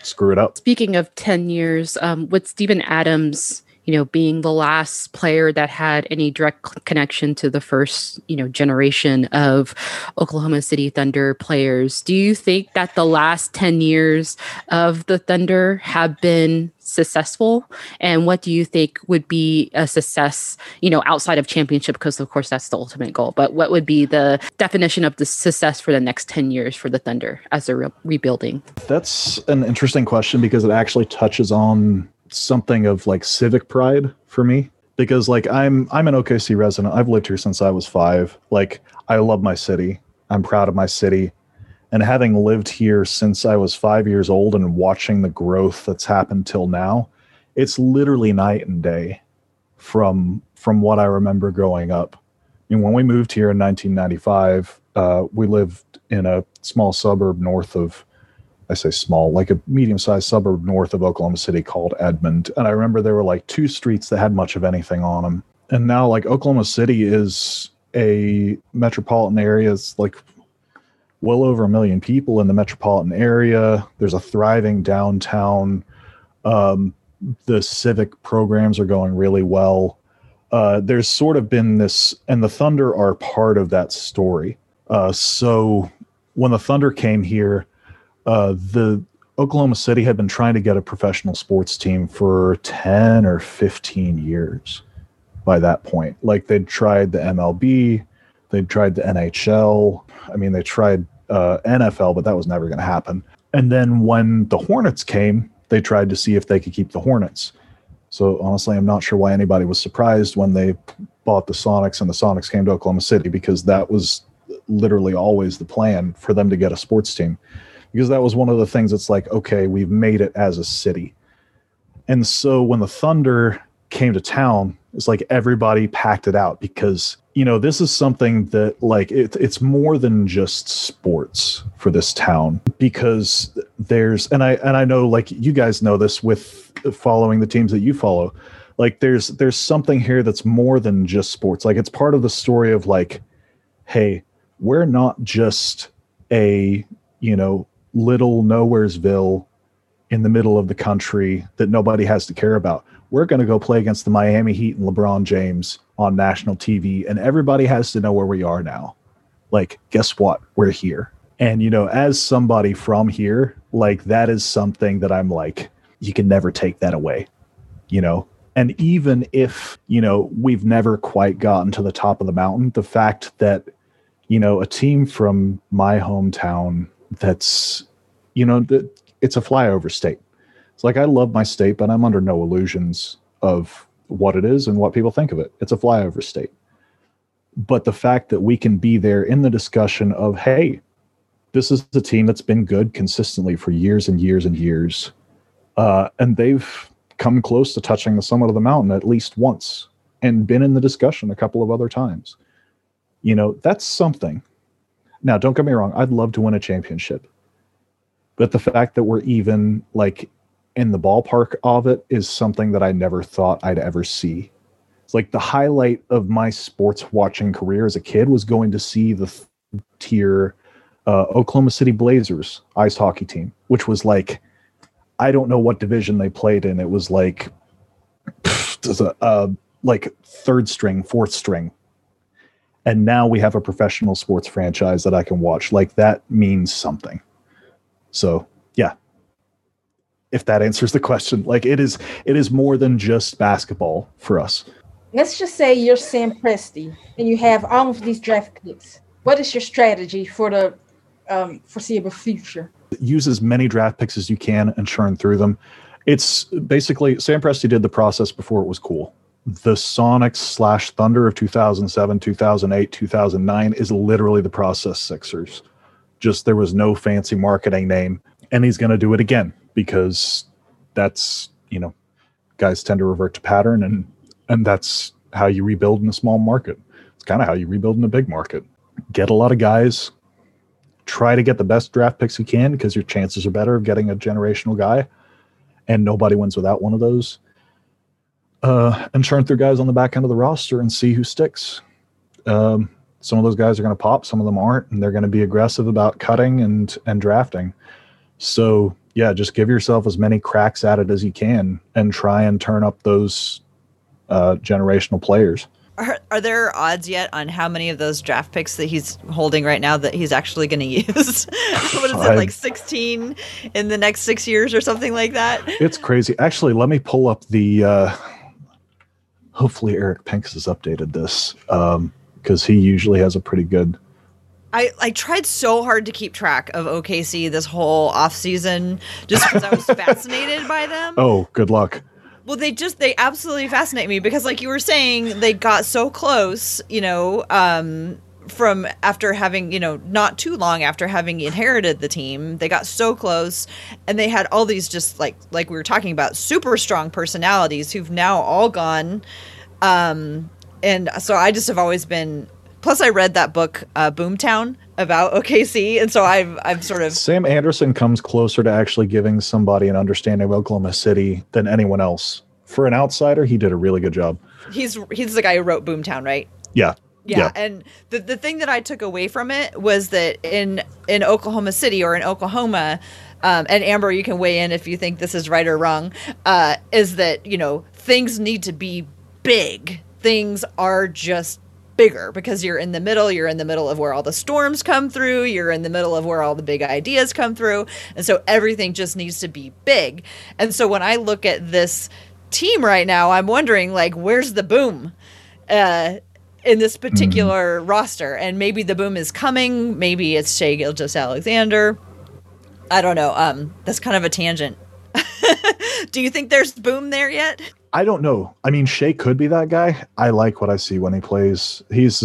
screw it up. Speaking of 10 years, um, with Steven Adams, you know, being the last player that had any direct connection to the first, you know, generation of Oklahoma City Thunder players, do you think that the last 10 years of the Thunder have been successful? And what do you think would be a success, you know, outside of championship? Because, of course, that's the ultimate goal. But what would be the definition of the success for the next 10 years for the Thunder as they're re- rebuilding? That's an interesting question because it actually touches on something of like civic pride for me because like I'm I'm an OKC resident. I've lived here since I was 5. Like I love my city. I'm proud of my city. And having lived here since I was 5 years old and watching the growth that's happened till now, it's literally night and day from from what I remember growing up. I mean, when we moved here in 1995, uh, we lived in a small suburb north of I say small, like a medium sized suburb north of Oklahoma City called Edmond. And I remember there were like two streets that had much of anything on them. And now, like, Oklahoma City is a metropolitan area, it's like well over a million people in the metropolitan area. There's a thriving downtown. Um, the civic programs are going really well. Uh, there's sort of been this, and the Thunder are part of that story. Uh, so when the Thunder came here, uh, the Oklahoma City had been trying to get a professional sports team for 10 or 15 years by that point. Like they'd tried the MLB, they'd tried the NHL. I mean, they tried uh, NFL, but that was never going to happen. And then when the Hornets came, they tried to see if they could keep the Hornets. So honestly, I'm not sure why anybody was surprised when they bought the Sonics and the Sonics came to Oklahoma City because that was literally always the plan for them to get a sports team because that was one of the things that's like, okay, we've made it as a city. And so when the Thunder came to town, it's like everybody packed it out because, you know, this is something that like it, it's more than just sports for this town because there's and I and I know like you guys know this with following the teams that you follow. Like there's there's something here that's more than just sports. Like it's part of the story of like, hey, we're not just a, you know, little nowheresville in the middle of the country that nobody has to care about. We're going to go play against the Miami Heat and LeBron James on national TV, and everybody has to know where we are now. Like, guess what? We're here. And, you know, as somebody from here, like, that is something that I'm like, you can never take that away, you know? And even if, you know, we've never quite gotten to the top of the mountain, the fact that, you know, a team from my hometown that's you know that it's a flyover state. It's like i love my state but i'm under no illusions of what it is and what people think of it. It's a flyover state. But the fact that we can be there in the discussion of hey this is a team that's been good consistently for years and years and years uh, and they've come close to touching the summit of the mountain at least once and been in the discussion a couple of other times. You know that's something now, don't get me wrong, I'd love to win a championship. But the fact that we're even like in the ballpark of it is something that I never thought I'd ever see. It's like the highlight of my sports watching career as a kid was going to see the th- tier uh, Oklahoma City Blazers ice hockey team, which was like, I don't know what division they played in. It was like, pff, uh, like third string, fourth string and now we have a professional sports franchise that I can watch. Like that means something. So yeah, if that answers the question, like it is, it is more than just basketball for us. Let's just say you're Sam Presti and you have all of these draft picks. What is your strategy for the um, foreseeable future? Use as many draft picks as you can and churn through them. It's basically Sam Presti did the process before it was cool the Sonics slash Thunder of 2007, 2008, 2009 is literally the process Sixers. Just there was no fancy marketing name, and he's going to do it again because that's you know guys tend to revert to pattern, and and that's how you rebuild in a small market. It's kind of how you rebuild in a big market. Get a lot of guys, try to get the best draft picks you can because your chances are better of getting a generational guy, and nobody wins without one of those uh, and churn through guys on the back end of the roster and see who sticks. Um, some of those guys are going to pop, some of them aren't, and they're going to be aggressive about cutting and and drafting. So yeah, just give yourself as many cracks at it as you can and try and turn up those uh, generational players. Are, are there odds yet on how many of those draft picks that he's holding right now that he's actually going to use? <laughs> what is it, like 16 in the next six years or something like that? It's crazy. Actually, let me pull up the. Uh, hopefully, Eric Pincus has updated this because he usually has a pretty good. I, I tried so hard to keep track of OKC this whole off season just because I was <laughs> fascinated by them. Oh, good luck. Well, they just they absolutely fascinate me because, like you were saying, they got so close. You know, um, from after having you know not too long after having inherited the team, they got so close, and they had all these just like like we were talking about super strong personalities who've now all gone. Um, and so I just have always been. Plus, I read that book, uh, Boomtown, about <laughs> OKC, and so I've I've sort of Sam Anderson comes closer to actually giving somebody an understanding of Oklahoma City than anyone else. For an outsider, he did a really good job. he's he's the guy who wrote Boomtown, right? Yeah. Yeah, and the the thing that I took away from it was that in in Oklahoma City or in Oklahoma, um, and Amber, you can weigh in if you think this is right or wrong. Uh, is that you know things need to be big. Things are just bigger because you're in the middle. You're in the middle of where all the storms come through. You're in the middle of where all the big ideas come through, and so everything just needs to be big. And so when I look at this team right now, I'm wondering like, where's the boom? Uh, in this particular roster. And maybe the boom is coming. Maybe it's Shai Gilgeous-Alexander. I don't know. Um, that's kind of a tangent. <laughs> Do you think there's boom there yet? I don't know. I mean, Shai could be that guy. I like what I see when he plays. He's,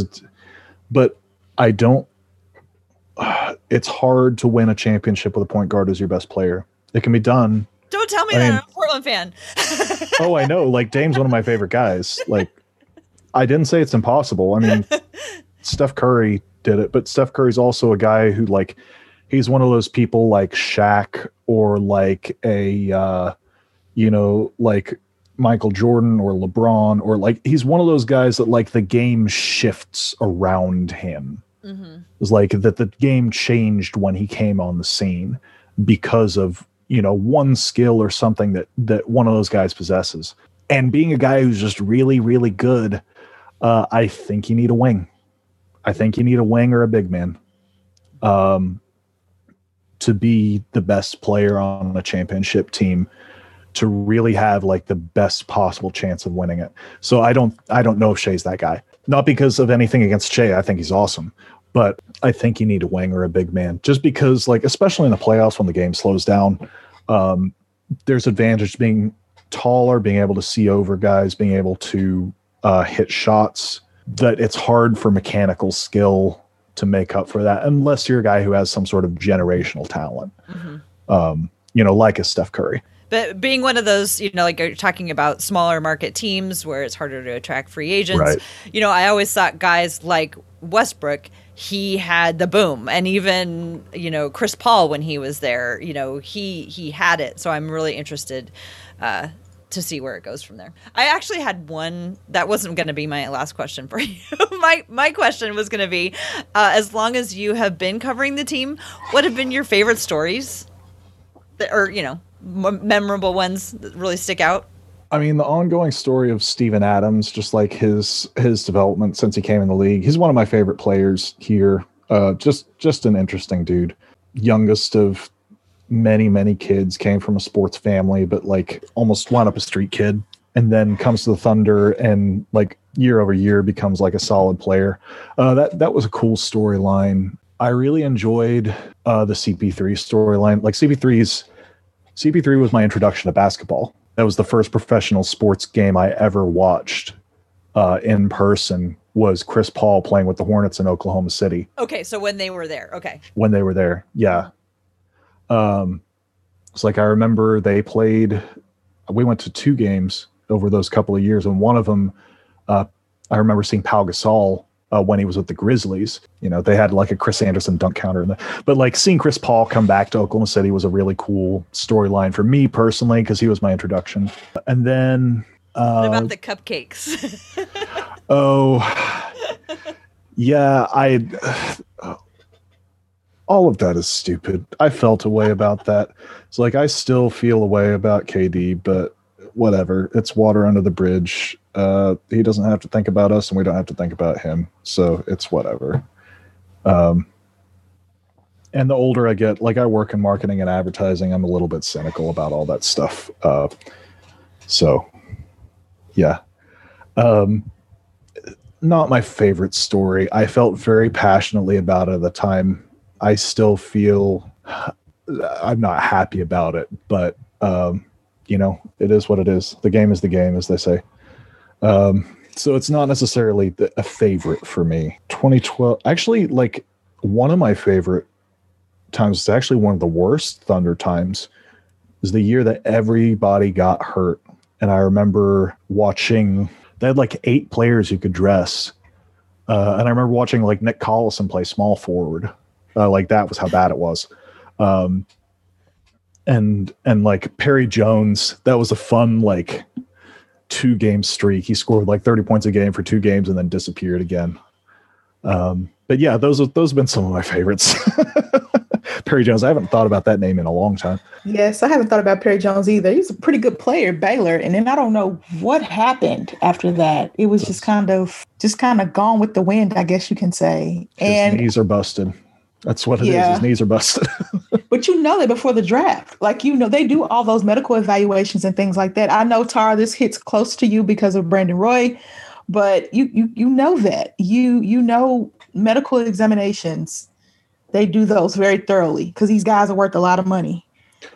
but I don't. <sighs> it's hard to win a championship with a point guard as your best player. It can be done. Don't tell me I that. mean- I'm a Portland fan. <laughs> Oh, I know. Like Dame's one of my favorite guys. Like, I didn't say it's impossible. I mean, <laughs> Steph Curry did it, but Steph Curry's also a guy who like he's one of those people like Shaq or like a uh, you know like Michael Jordan or LeBron or like he's one of those guys that like the game shifts around him. hmm It's like that the game changed when he came on the scene because of you know one skill or something that that one of those guys possesses and being a guy who's just really really good uh, i think you need a wing. I think you need a wing or a big man um, to be the best player on a championship team to really have like the best possible chance of winning it. So i don't i don't know if Shai's that guy. Not because of anything against Shai i think he's awesome but I think you need a wing or a big man just because, like, especially in the playoffs when the game slows down, um, there's advantage being taller, being able to see over guys, being able to uh, hit shots. That it's hard for mechanical skill to make up for that unless you're a guy who has some sort of generational talent, hmm um, you know, like a Steph Curry. But being one of those, you know, like you're talking about smaller market teams where it's harder to attract free agents. Right. You know, I always thought guys like Westbrook, he had the boom, and even you know Chris Paul when he was there, you know, he he had it. So I'm really interested. Uh, to see where it goes from there. I actually had one that wasn't going to be my last question for <laughs> you. my my question was going to be, uh, as long as you have been covering the team, what have been your favorite stories, that, or you know, m- memorable ones that really stick out? I mean, the ongoing story of Steven Adams, just like his his development since he came in the league. He's one of my favorite players here. Uh, just just an interesting dude. Youngest of many many kids, came from a sports family, but like almost wound up a street kid, and then comes to the Thunder and like year over year becomes like a solid player. Uh, that that was a cool storyline. I really enjoyed uh, the CP3 storyline. Like CP3's CP3 was my introduction to basketball. That was the first professional sports game I ever watched uh, in person. Was Chris Paul playing with the Hornets in Oklahoma City Okay, so when they were there, okay, when they were there? Yeah. Um, it's like I remember they played. We went to two games over those couple of years, and one of them, uh, I remember seeing Pau Gasol uh, when he was with the Grizzlies. You know, they had like a Chris Andersen dunk counter, in the, but like seeing Chris Paul come back to Oklahoma City was a really cool storyline for me personally because he was my introduction. And then, uh, what about the cupcakes? <laughs> oh, yeah, I. all of that is stupid. I felt a way about that. It's like I still feel a way about KD, but whatever. It's water under the bridge. Uh, he doesn't have to think about us, and we don't have to think about him. So it's whatever. Um, and the older I get, like I work in marketing and advertising, I'm a little bit cynical about all that stuff. Uh, so, yeah. Um, not my favorite story. I felt very passionately about it at the time. I still feel I'm not happy about it, but um, you know, it is what it is. The game is the game, as they say. Um, so it's not necessarily the, a favorite for me. 2012, actually, like one of my favorite times. It's actually one of the worst Thunder times. Is the year that everybody got hurt, and I remember watching. They had like eight players you could dress, uh, and I remember watching like Nick Collison play small forward. Uh, like that was how bad it was. Um, and and like Perry Jones, that was a fun like two game streak. He scored like 30 points a game for two games and then disappeared again. Um, but yeah, those are those have been some of my favorites. <laughs> Perry Jones, I haven't thought about that name in a long time. Yes, I haven't thought about Perry Jones either. He's a pretty good player, Baylor, and then I don't know what happened after that. It was just kind of just kind of gone with the wind, I guess you can say. His and knees are busted. That's what it is. Yeah. His knees are busted. <laughs> But you know that before the draft, like you know, they do all those medical evaluations and things like that. I know Tara, this hits close to you because of Brandon Roy, but you you you know that you you know medical examinations. They do those very thoroughly because these guys are worth a lot of money,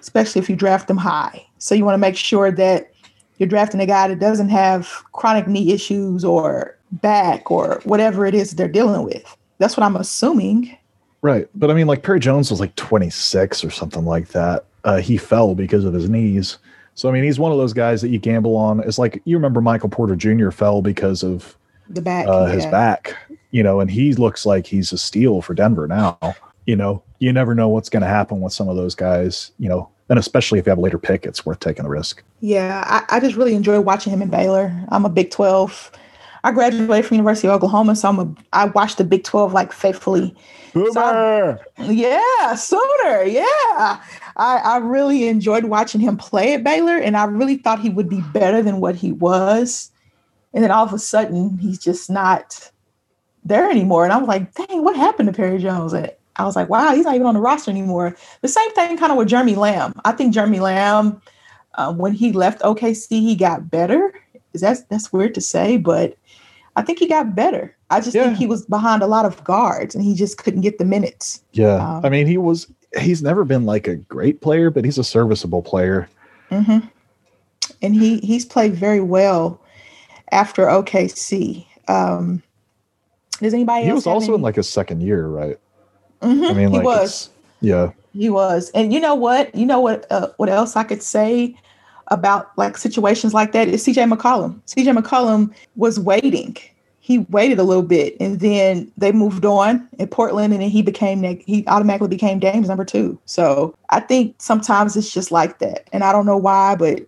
especially if you draft them high. So you want to make sure that you're drafting a guy that doesn't have chronic knee issues or back or whatever it is they're dealing with. That's what I'm assuming. Right. But I mean, like Perry Jones was like 26 or something like that. Uh, he fell because of his knees. So I mean, he's one of those guys that you gamble on. It's like you remember Michael Porter Jr. fell because of The back, uh, his yeah. back, you know, and he looks like he's a steal for Denver now. You know, you never know what's going to happen with some of those guys, you know, and especially if you have a later pick, it's worth taking the risk. Yeah, I, I just really enjoy watching him in Baylor. I'm a Big 12. I graduated from University of Oklahoma, so I'm a I watched the Big 12 like faithfully. So- Yeah, sooner. Yeah. I, I really enjoyed watching him play at Baylor, and I really thought he would be better than what he was. And then all of a sudden, he's just not there anymore. And I was like, dang, what happened to Perry Jones? And I was like, wow, he's not even on the roster anymore. The same thing kind of with Jeremy Lamb. I think Jeremy Lamb, uh, when he left OKC, he got better. Is that that's weird to say, but I think he got better. I just Yeah. think he was behind a lot of guards and he just couldn't get the minutes. Yeah. Um, I mean, he was, he's never been like a great player, but he's a serviceable player. hmm And he he's played very well after OKC. Um, does anybody He was also in like his second year, right? Mhm, I mean, he was. yeah. He was. And you know what? You know what? Uh, what else I could say about like situations like that is CJ McCollum. CJ McCollum was waiting. He waited a little bit, and then they moved on in Portland, and then he became he automatically became Dame's number two. So I think sometimes it's just like that, and I don't know why, but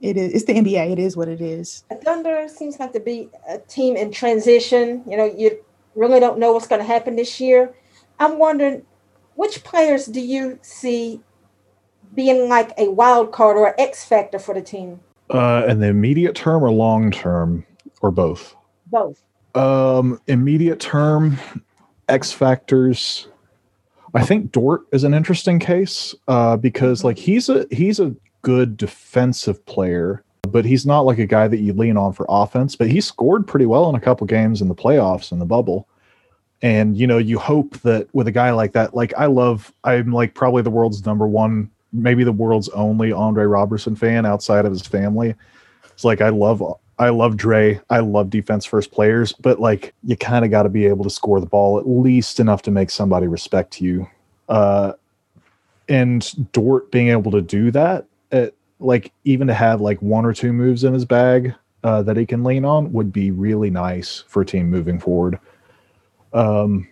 it is. It's the NBA. It is what it is. Thunder seems like to be a team in transition. You know, you really don't know what's going to happen this year. I'm wondering, which players do you see being like a wild card or an X factor for the team? Uh, in the immediate term or long term or both? Both. Um, immediate term, X factors. I think Dort is an interesting case uh, because like he's a he's a good defensive player, but he's not like a guy that you lean on for offense. But he scored pretty well in a couple games in the playoffs in the bubble. And you know, you hope that with a guy like that, like I love, I'm like probably the world's number one, maybe the world's only Andre Roberson fan outside of his family. It's like I love I love Dre. I love defense first players, but like you kind of got to be able to score the ball at least enough to make somebody respect you. Uh, and Dort being able to do that, at, like even to have like one or two moves in his bag uh, that he can lean on would be really nice for a team moving forward. Um,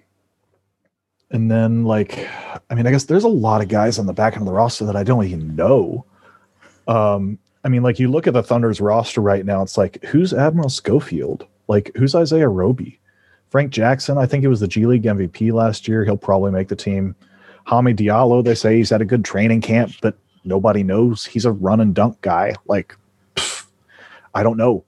and then like, I mean, I guess there's a lot of guys on the back end of the roster that I don't even know. Um, I mean, like you look at the Thunder's roster right now, it's like who's Admiral Schofield? Like who's Isaiah Roby? Frank Jackson, I think he was the G League MVP last year. He'll probably make the team. Hami Diallo, they say he's at a good training camp, but nobody knows he's a run and dunk guy. Like, pff, I don't know.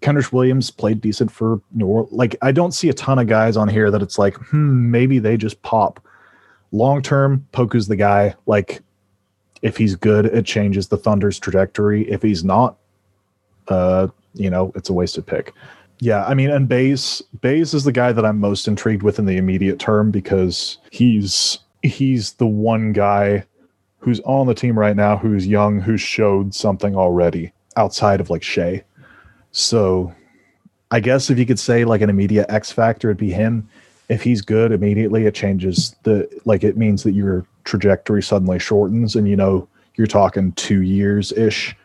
Kenrich Williams played decent for New Orleans. Like, I don't see a ton of guys on here that it's like, hmm, maybe they just pop. Long term, Poku's the guy. Like, if he's good, it changes the Thunder's trajectory. If he's not, uh, you know, it's a wasted pick. Yeah, I mean, and Bays, Bays is the guy that I'm most intrigued with in the immediate term because he's he's the one guy who's on the team right now who's young, who showed something already outside of like Shai. So I guess if you could say like an immediate X factor, it'd be him. If he's good immediately, it changes the like it means that your trajectory suddenly shortens and you know you're talking two years ish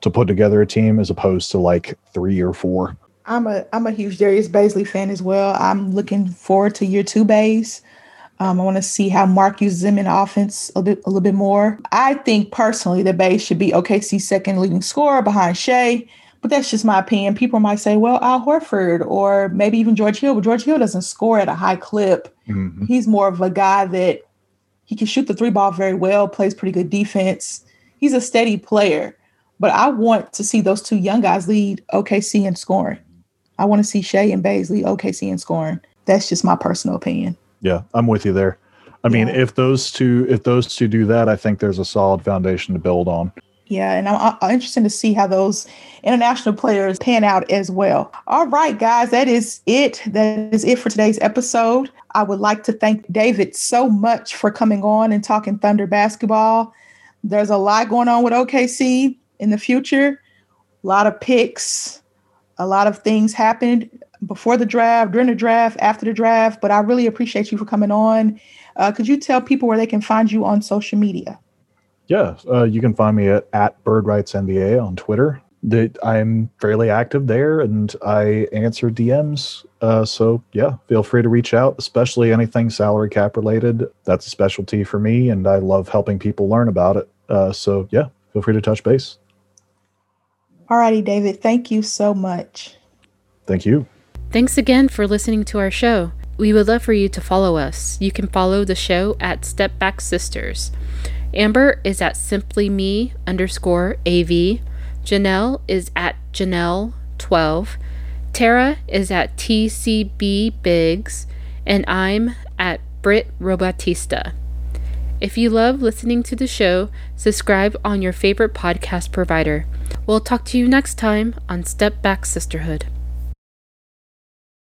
to put together a team as opposed to like three or four. I'm a I'm a huge Darius Bazley fan as well. I'm looking forward to year two Bays. Um, I want to see how Mark uses him in offense a bit a little bit more. I think personally that Bays should be OKC's second leading scorer behind Shai, but that's just my opinion. People might say, well, Al Horford or maybe even George Hill, but George Hill doesn't score at a high clip. Mm-hmm. He's more of a guy that he can shoot the three ball very well, plays pretty good defense. He's a steady player, but I want to see those two young guys lead OKC in scoring. I want to see Shai and Bazley OKC in scoring. That's just my personal opinion. Yeah, I'm with you there. I mean, if those two if those two do that, I think there's a solid foundation to build on. Yeah, and I'm, I'm, interested to see how those international players pan out as well. All right, guys, that is it. That is it for today's episode. I would like to thank David so much for coming on and talking Thunder basketball. There's a lot going on with OKC in the future, a lot of picks, a lot of things happened before the draft, during the draft, after the draft. But I really appreciate you for coming on. Uh, could you tell people where they can find you on social media? Yeah, uh, you can find me at, at Bird Rights NBA on Twitter. That I'm fairly active there, and I answer DMs. Uh, so yeah, feel free to reach out, especially anything salary cap related. That's a specialty for me, and I love helping people learn about it. Uh, so yeah, feel free to touch base. Alrighty, David. Thank you so much. Thank you. Thanks again for listening to our show. We would love for you to follow us. You can follow the show at Step Back Sisters. Amber is at simply me underscore AV. Janelle is at Janelle12. Tara is at TCB Biggs. And I'm at Brit Robatista. If you love listening to the show, subscribe on your favorite podcast provider. We'll talk to you next time on Step Back Sisterhood.